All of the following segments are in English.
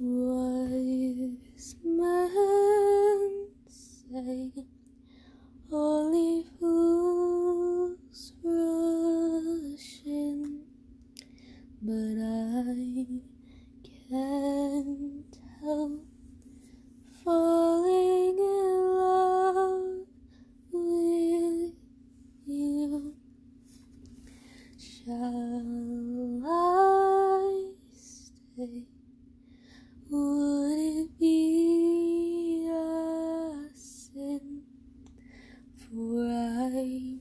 Wise men say only fools rush in, but I can't help falling in love with you. Shall I I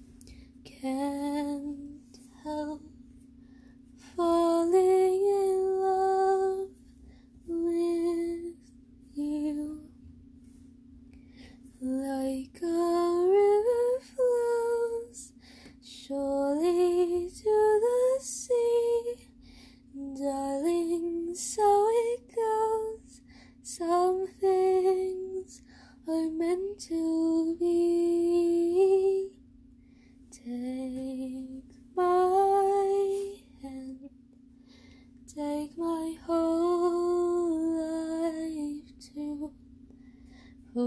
can't help falling in love with you. Like a river flows surely to the sea, darling, so it goes. Some things are meant to be. My whole life too, for